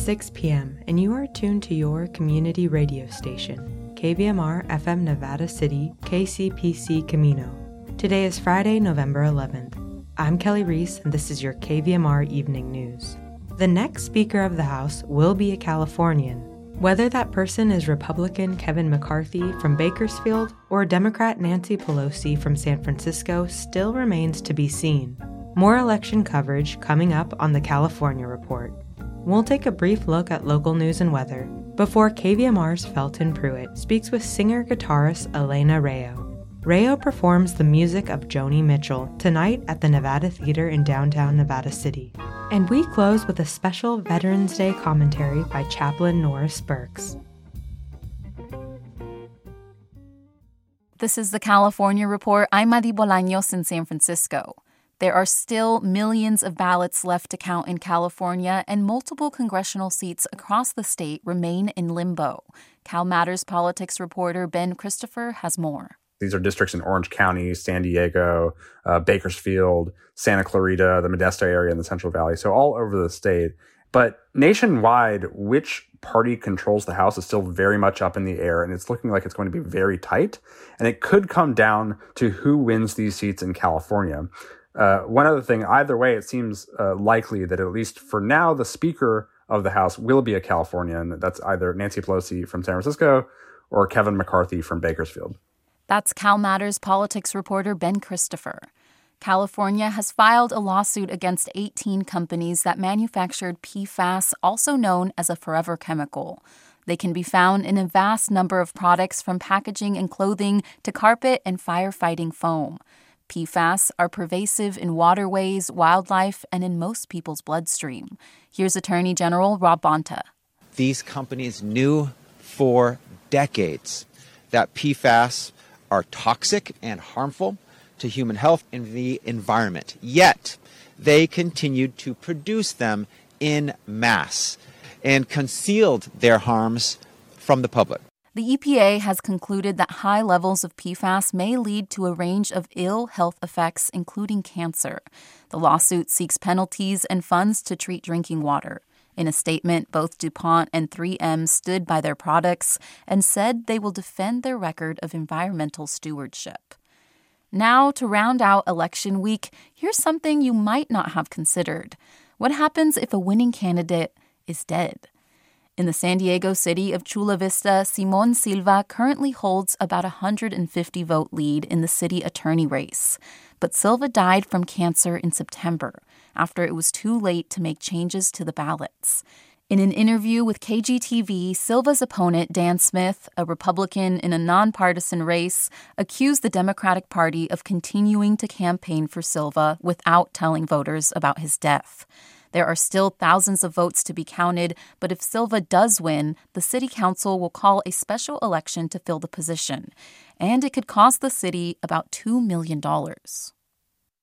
6 p.m., and you are tuned to your community radio station, KVMR FM Nevada City, KCPC Camino. Today is Friday, November 11th. I'm Kelly Reese, and this is your KVMR Evening News. The next Speaker of the House will be a Californian. Whether that person is Republican Kevin McCarthy from Bakersfield or Democrat Nancy Pelosi from San Francisco still remains to be seen. More election coverage coming up on the California Report. We'll take a brief look at local news and weather before KVMR's Felton Pruitt speaks with singer guitarist Elena Rayo. Rayo performs the music of Joni Mitchell tonight at the Nevada Theater in downtown Nevada City. And we close with a special Veterans Day commentary by Chaplain Norris Burkes. This is the California Report. I'm Madi Bolaños in San Francisco. There are still millions of ballots left to count in California, and multiple congressional seats across the state remain in limbo. Cal Matters politics reporter Ben Christopher has more. These are districts in Orange County, San Diego, uh, Bakersfield, Santa Clarita, the Modesto area, and the Central Valley. So all over the state. But nationwide, which party controls the House is still very much up in the air, and it's looking like it's going to be very tight. And it could come down to who wins these seats in California. Uh, one other thing, either way, it seems uh, likely that at least for now, the Speaker of the House will be a Californian. That's either Nancy Pelosi from San Francisco or Kevin McCarthy from Bakersfield. That's Cal Matters politics reporter Ben Christopher. California has filed a lawsuit against 18 companies that manufactured PFAS, also known as a forever chemical. They can be found in a vast number of products from packaging and clothing to carpet and firefighting foam. PFAS are pervasive in waterways, wildlife, and in most people's bloodstream. Here's Attorney General Rob Bonta. These companies knew for decades that PFAS are toxic and harmful to human health and the environment. Yet, they continued to produce them in mass and concealed their harms from the public. The EPA has concluded that high levels of PFAS may lead to a range of ill health effects, including cancer. The lawsuit seeks penalties and funds to treat drinking water. In a statement, both DuPont and 3M stood by their products and said they will defend their record of environmental stewardship. Now, to round out election week, here's something you might not have considered. What happens if a winning candidate is dead? In the San Diego city of Chula Vista, Simon Silva currently holds about a 150 vote lead in the city attorney race. But Silva died from cancer in September after it was too late to make changes to the ballots. In an interview with KGTV, Silva's opponent, Dan Smith, a Republican in a nonpartisan race, accused the Democratic Party of continuing to campaign for Silva without telling voters about his death. There are still thousands of votes to be counted, but if Silva does win, the city council will call a special election to fill the position, and it could cost the city about $2 million.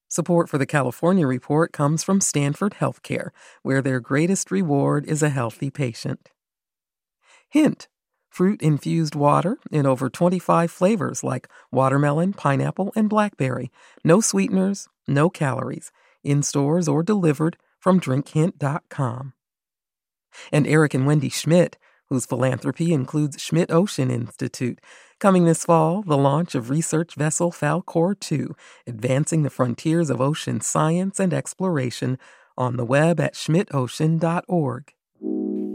Support for the California Report comes from Stanford Healthcare, where their greatest reward is a healthy patient. Hint fruit infused water in over 25 flavors like watermelon, pineapple, and blackberry. No sweeteners, no calories. In stores or delivered from drinkhint.com. And Eric and Wendy Schmidt, whose philanthropy includes Schmidt Ocean Institute, coming this fall, the launch of research vessel Falkor 2, advancing the frontiers of ocean science and exploration on the web at schmidtocean.org.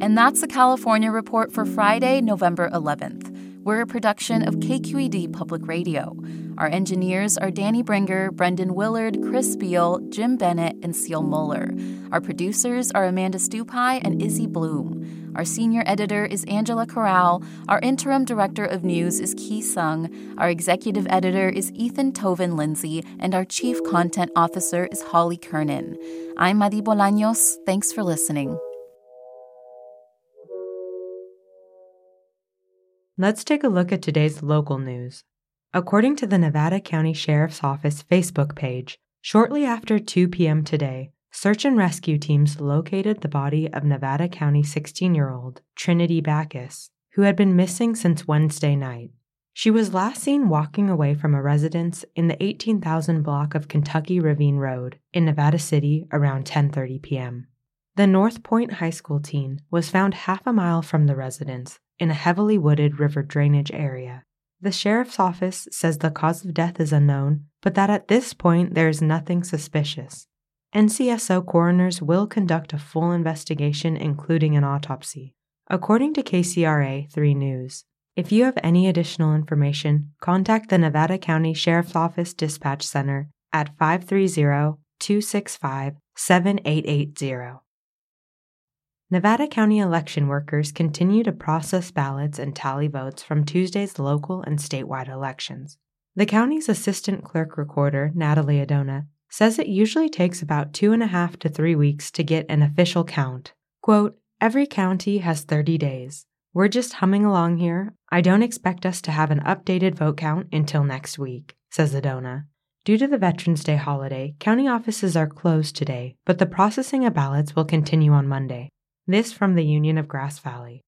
And that's the California Report for Friday, November 11th. We're a production of KQED Public Radio. Our engineers are Danny Bringer, Brendan Willard, Chris Beal, Jim Bennett, and Seal Muller. Our producers are Amanda Stupi and Izzy Bloom. Our senior editor is Angela Corral. Our interim director of news is Ki Sung. Our executive editor is Ethan Toven-Lindsey. And our chief content officer is Holly Kernan. I'm Madi Bolaños. Thanks for listening. Let's take a look at today's local news. According to the Nevada County Sheriff's Office Facebook page, shortly after 2 p.m. today, search and rescue teams located the body of Nevada County 16 year old Trinity Backus, who had been missing since Wednesday night. She was last seen walking away from a residence in the 18,000 block of Kentucky Ravine Road in Nevada City around 10:30 p.m. The North Point High School teen was found half a mile from the residence in a heavily wooded river drainage area. The sheriff's office says the cause of death is unknown, but that at this point there is nothing suspicious. NCSO coroners will conduct a full investigation, including an autopsy. According to KCRA 3 News, if you have any additional information, contact the Nevada County Sheriff's Office Dispatch Center at 530 265 7880. Nevada County election workers continue to process ballots and tally votes from Tuesday's local and statewide elections. The county's assistant clerk recorder, Natalie Adona, says it usually takes about two and a half to three weeks to get an official count. Quote, Every county has 30 days. We're just humming along here. I don't expect us to have an updated vote count until next week, says Adona. Due to the Veterans Day holiday, county offices are closed today, but the processing of ballots will continue on Monday. This from the Union of Grass Valley.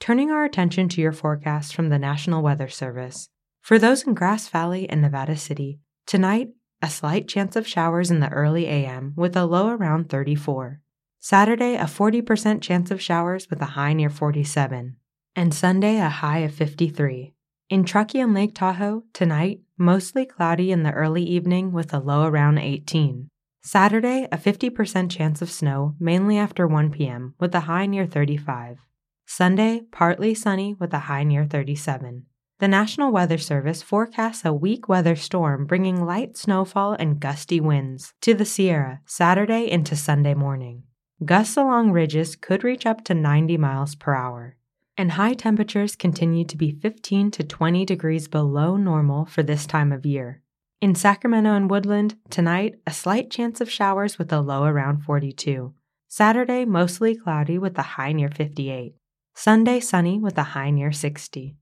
Turning our attention to your forecast from the National Weather Service. For those in Grass Valley and Nevada City, tonight, a slight chance of showers in the early AM with a low around 34. Saturday, a 40% chance of showers with a high near 47. And Sunday, a high of 53. In Truckee and Lake Tahoe, tonight, mostly cloudy in the early evening with a low around 18. Saturday, a 50% chance of snow, mainly after 1 p.m., with a high near 35. Sunday, partly sunny with a high near 37. The National Weather Service forecasts a weak weather storm bringing light snowfall and gusty winds to the Sierra Saturday into Sunday morning. Gusts along ridges could reach up to 90 miles per hour. And high temperatures continue to be 15 to 20 degrees below normal for this time of year. In Sacramento and Woodland, tonight, a slight chance of showers with a low around 42. Saturday, mostly cloudy with a high near 58. Sunday, sunny with a high near 60.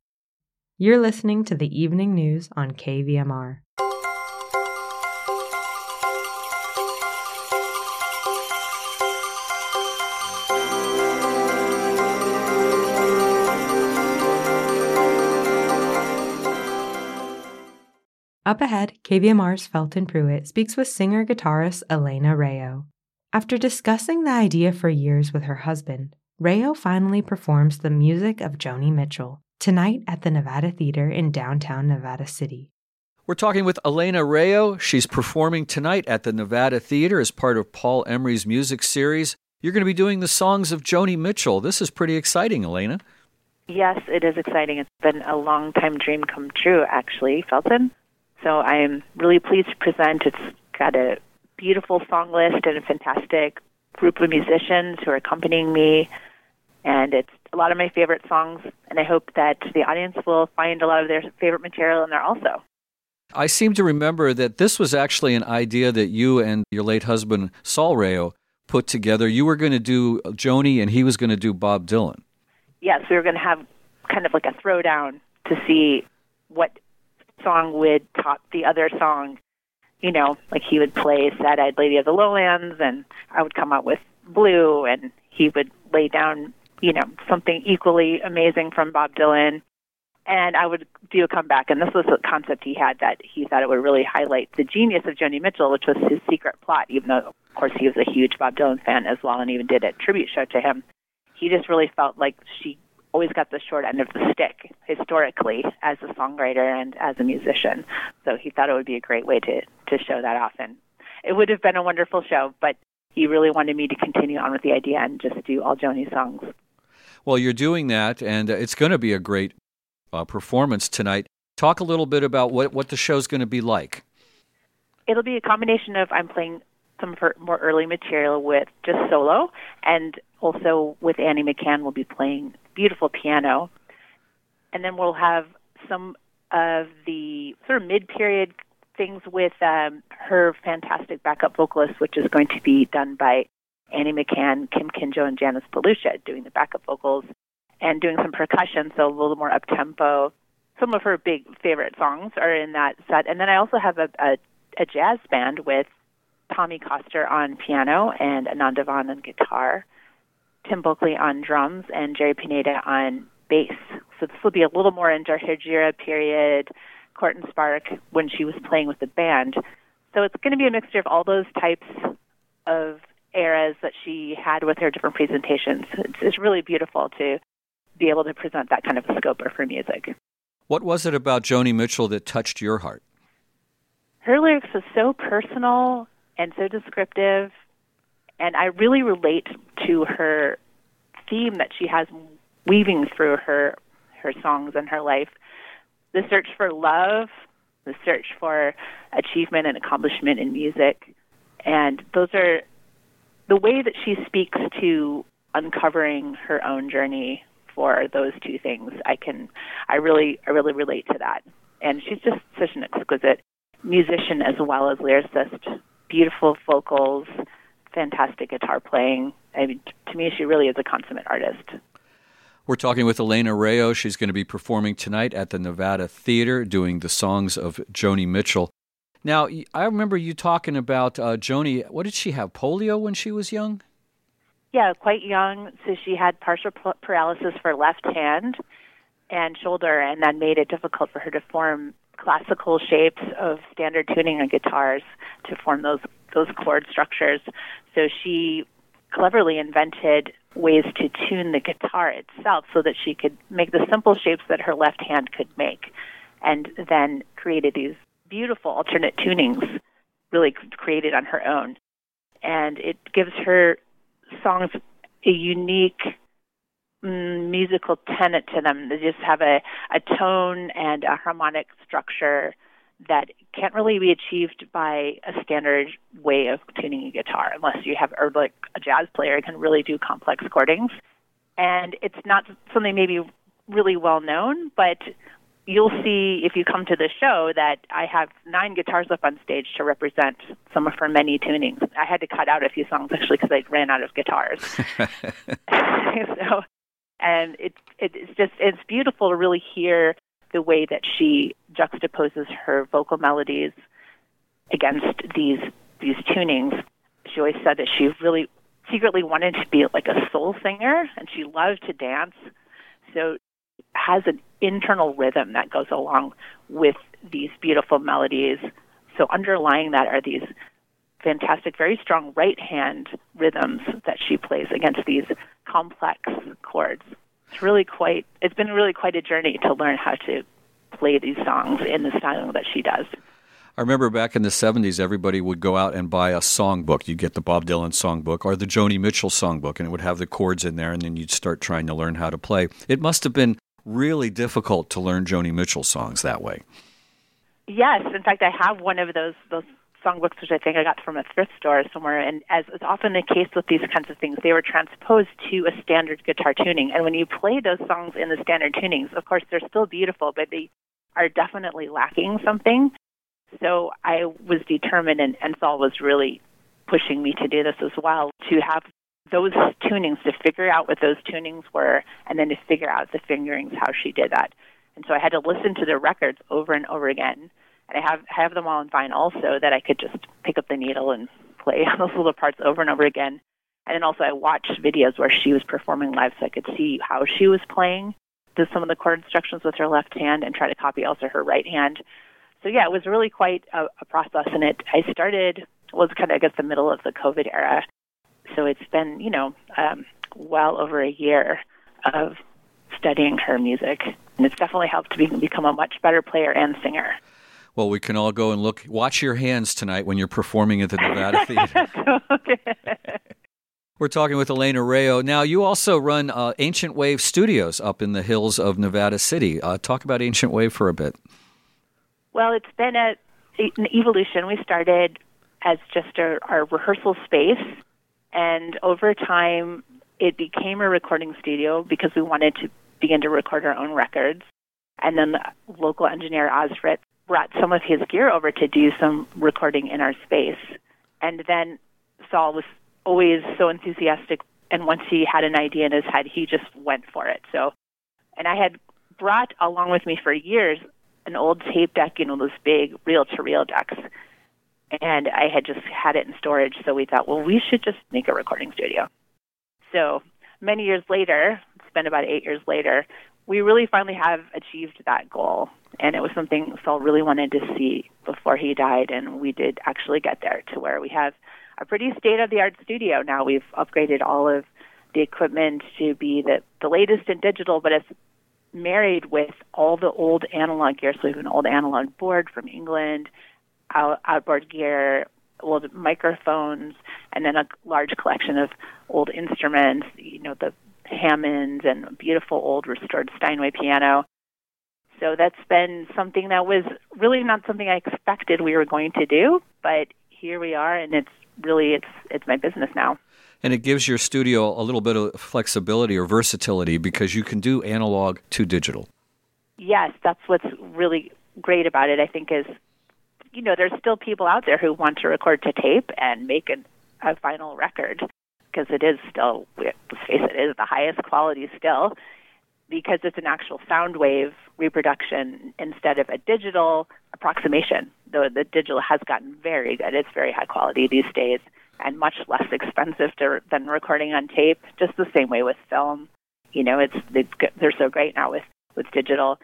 You're listening to the evening news on KVMR. Up ahead, KVMR's Felton Pruitt speaks with singer guitarist Elena Rayo. After discussing the idea for years with her husband, Rayo finally performs the music of Joni Mitchell tonight at the Nevada Theater in downtown Nevada City. We're talking with Elena Rayo. She's performing tonight at the Nevada Theater as part of Paul Emery's music series. You're going to be doing the songs of Joni Mitchell. This is pretty exciting, Elena. Yes, it is exciting. It's been a long time dream come true, actually, Felton. So I'm really pleased to present. It's got a beautiful song list and a fantastic group of musicians who are accompanying me. And it's a lot of my favorite songs, and I hope that the audience will find a lot of their favorite material in there also. I seem to remember that this was actually an idea that you and your late husband, Saul Rayo, put together. You were going to do Joni, and he was going to do Bob Dylan. Yes, we were going to have kind of like a throwdown to see what song would top the other song. You know, like he would play Sad Eyed Lady of the Lowlands, and I would come out with Blue, and he would lay down, you know, something equally amazing from Bob Dylan. And I would do a comeback, and this was a concept he had that he thought it would really highlight the genius of Joni Mitchell, which was his secret plot, even though, of course, he was a huge Bob Dylan fan as well and even did a tribute show to him. He just really felt like she always got the short end of the stick historically as a songwriter and as a musician. So he thought it would be a great way to to show that off, and it would have been a wonderful show. But he really wanted me to continue on with the idea and just do all Joni songs. Well, you're doing that, and it's going to be a great uh, performance tonight. Talk a little bit about what what the show's going to be like. It'll be a combination of I'm playing some more early material with just solo, and also with Annie McCann, we'll be playing beautiful piano. And then we'll have some of the sort of mid period things with um, her fantastic backup vocalist, which is going to be done by Annie McCann, Kim Kinjo, and Janice Belushi doing the backup vocals and doing some percussion, so a little more up tempo. Some of her big favorite songs are in that set. And then I also have a, a, a jazz band with Tommy Coster on piano and Ananda Vaughn on guitar, Tim Bulkley on drums, and Jerry Pineda on bass. So this will be a little more in Hejira period, Court and Spark when she was playing with the band. So it's going to be a mixture of all those types of eras that she had with her different presentations. It's, it's really beautiful to be able to present that kind of a scope of her music. What was it about Joni Mitchell that touched your heart? Her lyrics are so personal and so descriptive, and I really relate to her theme that she has weaving through her her songs and her life. The search for love, the search for achievement and accomplishment in music. And those are the way that she speaks to uncovering her own journey for those two things. I can I really I really relate to that. And she's just such an exquisite musician as well as lyricist. Beautiful vocals, fantastic guitar playing. I mean, to me, she really is a consummate artist. We're talking with Elena Rayo. She's going to be performing tonight at the Nevada Theater doing the songs of Joni Mitchell. Now, I remember you talking about uh, Joni. What did she have? Polio when she was young? Yeah, quite young. So she had partial paralysis for left hand and shoulder, and that made it difficult for her to form classical shapes of standard tuning on guitars to form those those chord structures. So she cleverly invented ways to tune the guitar itself so that she could make the simple shapes that her left hand could make and then created these beautiful alternate tunings really created on her own and it gives her songs a unique Mm, musical tenet to them they just have a, a tone and a harmonic structure that can't really be achieved by a standard way of tuning a guitar unless you have or like a jazz player can really do complex chordings and it's not something maybe really well known but you'll see if you come to the show that I have nine guitars up on stage to represent some of her many tunings. I had to cut out a few songs actually because I ran out of guitars. so, and it, it, it's just it's beautiful to really hear the way that she juxtaposes her vocal melodies against these these tunings. She always said that she really secretly wanted to be like a soul singer and she loved to dance. So has an internal rhythm that goes along with these beautiful melodies. So underlying that are these fantastic, very strong right hand rhythms that she plays against these complex chords it's really quite it's been really quite a journey to learn how to play these songs in the style that she does. I remember back in the 70s, everybody would go out and buy a songbook. You'd get the Bob Dylan songbook or the Joni Mitchell songbook, and it would have the chords in there, and then you'd start trying to learn how to play. It must have been really difficult to learn Joni Mitchell songs that way. Yes. In fact, I have one of those, those songbooks, which I think I got from a thrift store somewhere. And as is often the case with these kinds of things, they were transposed to a standard guitar tuning. And when you play those songs in the standard tunings, of course, they're still beautiful, but they are definitely lacking something. So I was determined, and, Saul was really pushing me to do this as well, to have those tunings, to figure out what those tunings were, and then to figure out the fingerings, how she did that. And so I had to listen to the records over and over again and I have have them all in vinyl so that I could just pick up the needle and play those little parts over and over again. And then also I watched videos where she was performing live so I could see how she was playing did some of the chord instructions with her left hand and try to copy also her right hand. So yeah, it was really quite a, a process and it I started was kind of I guess the middle of the COVID era. So it's been, you know, um, well over a year of studying her music and it's definitely helped to be, become a much better player and singer. Well, we can all go and look. Watch your hands tonight when you're performing at the Nevada Theater. okay. We're talking with Elena Rayo. Now, you also run uh, Ancient Wave Studios up in the hills of Nevada City. Uh, talk about Ancient Wave for a bit. Well, it's been a, an evolution. We started as just a, our rehearsal space, and over time, it became a recording studio because we wanted to begin to record our own records. And then the local engineer, Osfrit, brought some of his gear over to do some recording in our space. And then Saul was always so enthusiastic. And once he had an idea in his head, he just went for it. So, and I had brought along with me for years an old tape deck, you know, those big reel to reel decks. And I had just had it in storage. So we thought, well, we should just make a recording studio. So many years later, it's been about eight years later, we really finally have achieved that goal. And it was something Saul really wanted to see before he died. And we did actually get there to where we have a pretty state of the art studio now. We've upgraded all of the equipment to be the, the latest in digital, but it's married with all the old analog gear. So we have an old analog board from England, out, outboard gear, old microphones, and then a large collection of old instruments, you know, the Hammonds and beautiful old restored Steinway piano. So that's been something that was really not something I expected we were going to do, but here we are, and it's really it's it's my business now. And it gives your studio a little bit of flexibility or versatility because you can do analog to digital. Yes, that's what's really great about it. I think is you know there's still people out there who want to record to tape and make an, a final record because it is still let's face it, it is the highest quality still because it's an actual sound wave reproduction instead of a digital approximation. Though the digital has gotten very good, it's very high quality these days and much less expensive to, than recording on tape. Just the same way with film, you know, it's they're so great now with with digital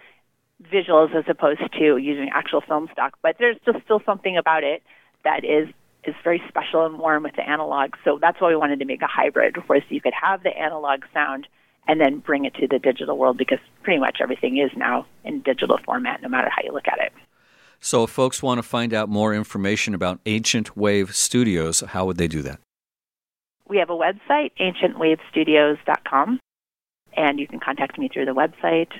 visuals as opposed to using actual film stock. But there's just still something about it that is is very special and warm with the analog. So that's why we wanted to make a hybrid, where so you could have the analog sound and then bring it to the digital world because pretty much everything is now in digital format, no matter how you look at it. So, if folks want to find out more information about Ancient Wave Studios, how would they do that? We have a website, ancientwavestudios.com, and you can contact me through the website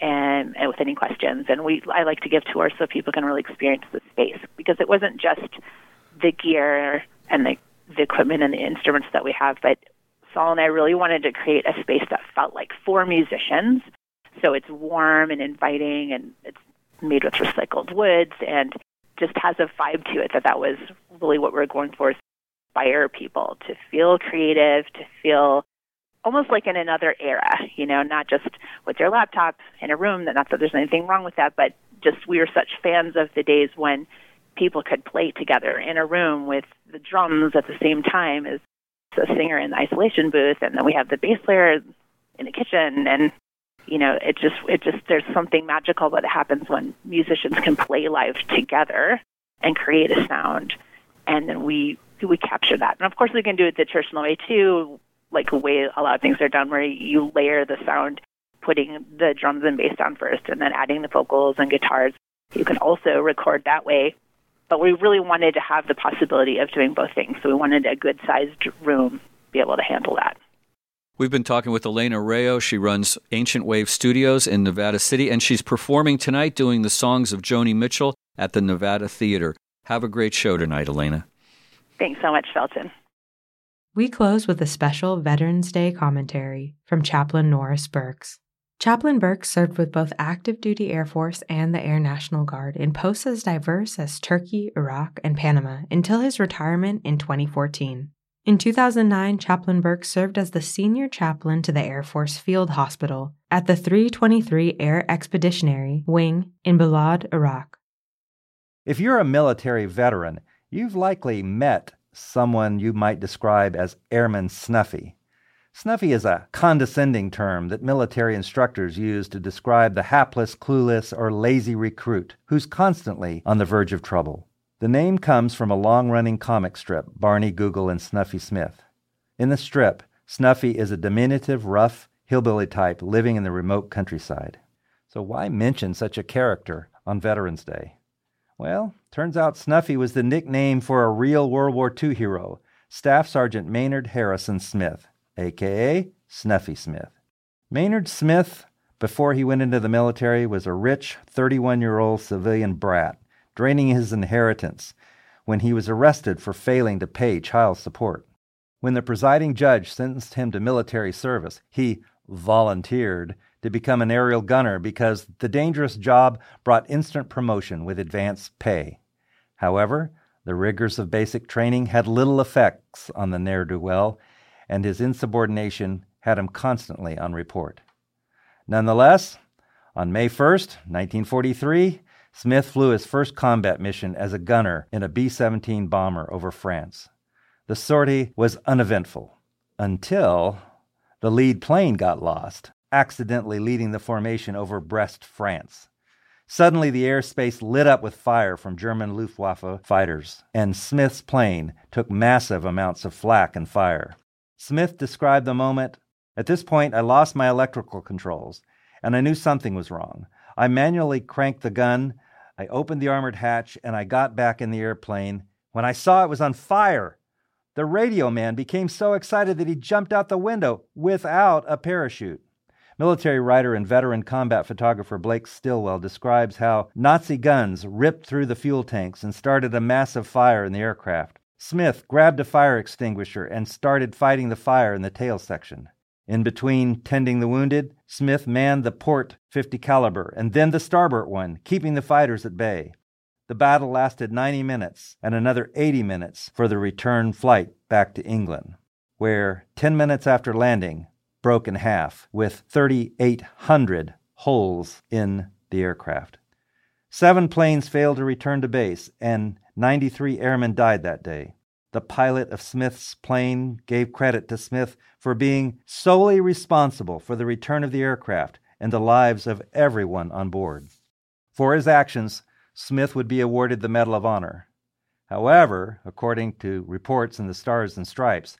and, and with any questions. And we, I like to give tours so people can really experience the space because it wasn't just the gear and the, the equipment and the instruments that we have, but Saul and I really wanted to create a space that felt like for musicians. So it's warm and inviting, and it's made with recycled woods, and just has a vibe to it that that was really what we are going for: inspire people to feel creative, to feel almost like in another era. You know, not just with their laptop in a room. Not that there's anything wrong with that, but just we were such fans of the days when people could play together in a room with the drums at the same time as a singer in the isolation booth, and then we have the bass player in the kitchen, and you know, it just it just there's something magical that happens when musicians can play live together and create a sound, and then we we capture that. And of course, we can do it the traditional way too, like the way a lot of things are done, where you layer the sound, putting the drums and bass down first, and then adding the vocals and guitars. You can also record that way but we really wanted to have the possibility of doing both things. So we wanted a good sized room to be able to handle that. We've been talking with Elena Rayo. She runs Ancient Wave Studios in Nevada City, and she's performing tonight doing the songs of Joni Mitchell at the Nevada Theater. Have a great show tonight, Elena. Thanks so much, Felton. We close with a special Veterans Day commentary from Chaplain Norris Burkes. Chaplain Burke served with both active duty Air Force and the Air National Guard in posts as diverse as Turkey, Iraq, and Panama until his retirement in 2014. In 2009, Chaplain Burke served as the senior chaplain to the Air Force Field Hospital at the 323 Air Expeditionary Wing in Balad, Iraq. If you're a military veteran, you've likely met someone you might describe as Airman Snuffy. Snuffy is a condescending term that military instructors use to describe the hapless, clueless, or lazy recruit who's constantly on the verge of trouble. The name comes from a long running comic strip, Barney Google and Snuffy Smith. In the strip, Snuffy is a diminutive, rough, hillbilly type living in the remote countryside. So, why mention such a character on Veterans Day? Well, turns out Snuffy was the nickname for a real World War II hero, Staff Sergeant Maynard Harrison Smith aka Snuffy Smith. Maynard Smith, before he went into the military, was a rich 31 year old civilian brat, draining his inheritance when he was arrested for failing to pay child support. When the presiding judge sentenced him to military service, he volunteered to become an aerial gunner because the dangerous job brought instant promotion with advanced pay. However, the rigors of basic training had little effects on the ne'er do well, and his insubordination had him constantly on report. Nonetheless, on May 1, 1943, Smith flew his first combat mission as a gunner in a B 17 bomber over France. The sortie was uneventful until the lead plane got lost, accidentally leading the formation over Brest, France. Suddenly, the airspace lit up with fire from German Luftwaffe fighters, and Smith's plane took massive amounts of flak and fire. Smith described the moment At this point, I lost my electrical controls, and I knew something was wrong. I manually cranked the gun, I opened the armored hatch, and I got back in the airplane when I saw it was on fire. The radio man became so excited that he jumped out the window without a parachute. Military writer and veteran combat photographer Blake Stilwell describes how Nazi guns ripped through the fuel tanks and started a massive fire in the aircraft. Smith grabbed a fire extinguisher and started fighting the fire in the tail section. In between tending the wounded, Smith manned the port 50 caliber and then the starboard one, keeping the fighters at bay. The battle lasted 90 minutes and another 80 minutes for the return flight back to England, where 10 minutes after landing, broke in half, with 3,800 holes in the aircraft. Seven planes failed to return to base, and 93 airmen died that day. The pilot of Smith's plane gave credit to Smith for being solely responsible for the return of the aircraft and the lives of everyone on board. For his actions, Smith would be awarded the Medal of Honor. However, according to reports in the Stars and Stripes,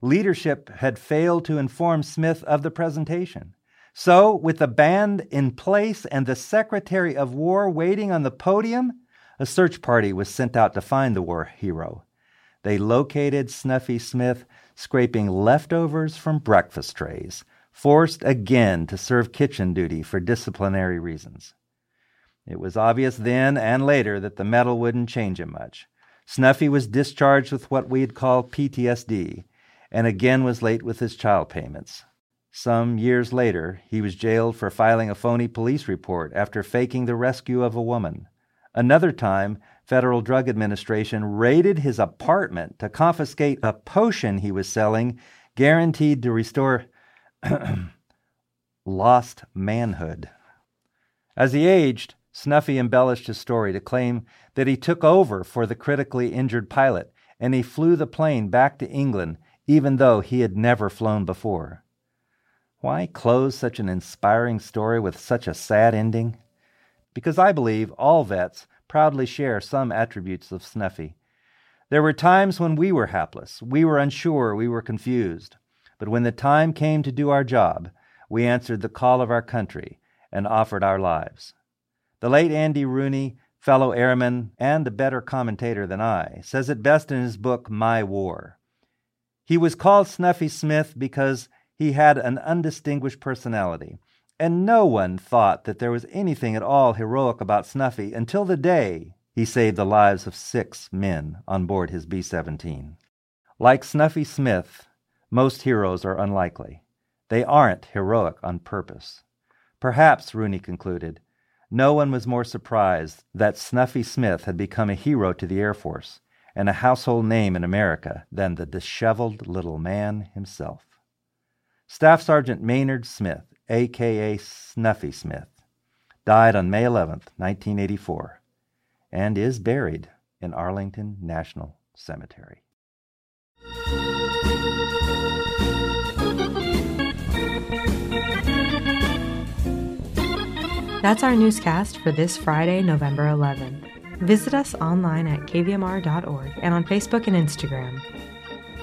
leadership had failed to inform Smith of the presentation. So, with the band in place and the Secretary of War waiting on the podium, a search party was sent out to find the war hero. They located Snuffy Smith scraping leftovers from breakfast trays, forced again to serve kitchen duty for disciplinary reasons. It was obvious then and later that the medal wouldn't change him much. Snuffy was discharged with what we'd call PTSD, and again was late with his child payments. Some years later, he was jailed for filing a phony police report after faking the rescue of a woman. Another time, Federal Drug Administration raided his apartment to confiscate a potion he was selling guaranteed to restore lost manhood. As he aged, Snuffy embellished his story to claim that he took over for the critically injured pilot and he flew the plane back to England even though he had never flown before. Why close such an inspiring story with such a sad ending? Because I believe all vets proudly share some attributes of Snuffy. There were times when we were hapless, we were unsure, we were confused. But when the time came to do our job, we answered the call of our country and offered our lives. The late Andy Rooney, fellow airman and a better commentator than I, says it best in his book My War. He was called Snuffy Smith because he had an undistinguished personality, and no one thought that there was anything at all heroic about Snuffy until the day he saved the lives of six men on board his B 17. Like Snuffy Smith, most heroes are unlikely. They aren't heroic on purpose. Perhaps, Rooney concluded, no one was more surprised that Snuffy Smith had become a hero to the Air Force and a household name in America than the disheveled little man himself. Staff Sergeant Maynard Smith, aka Snuffy Smith, died on May 11, 1984, and is buried in Arlington National Cemetery. That's our newscast for this Friday, November 11th. Visit us online at kvmr.org and on Facebook and Instagram.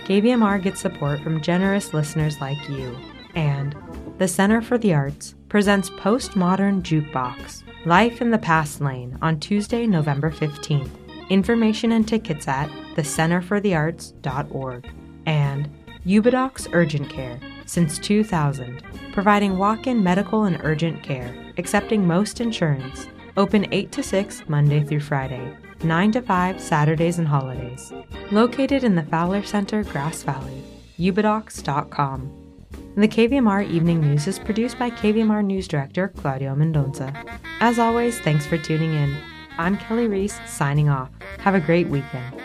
KVMR gets support from generous listeners like you. And the Center for the Arts presents Postmodern Jukebox Life in the Past Lane on Tuesday, November 15th. Information and tickets at thecenterforthearts.org. And Ubidox Urgent Care since 2000, providing walk in medical and urgent care, accepting most insurance Open 8 to 6 Monday through Friday, 9 to 5 Saturdays and holidays. Located in the Fowler Center, Grass Valley. Ubidox.com. The KVMR Evening News is produced by KVMR News Director Claudio Mendonça. As always, thanks for tuning in. I'm Kelly Reese, signing off. Have a great weekend.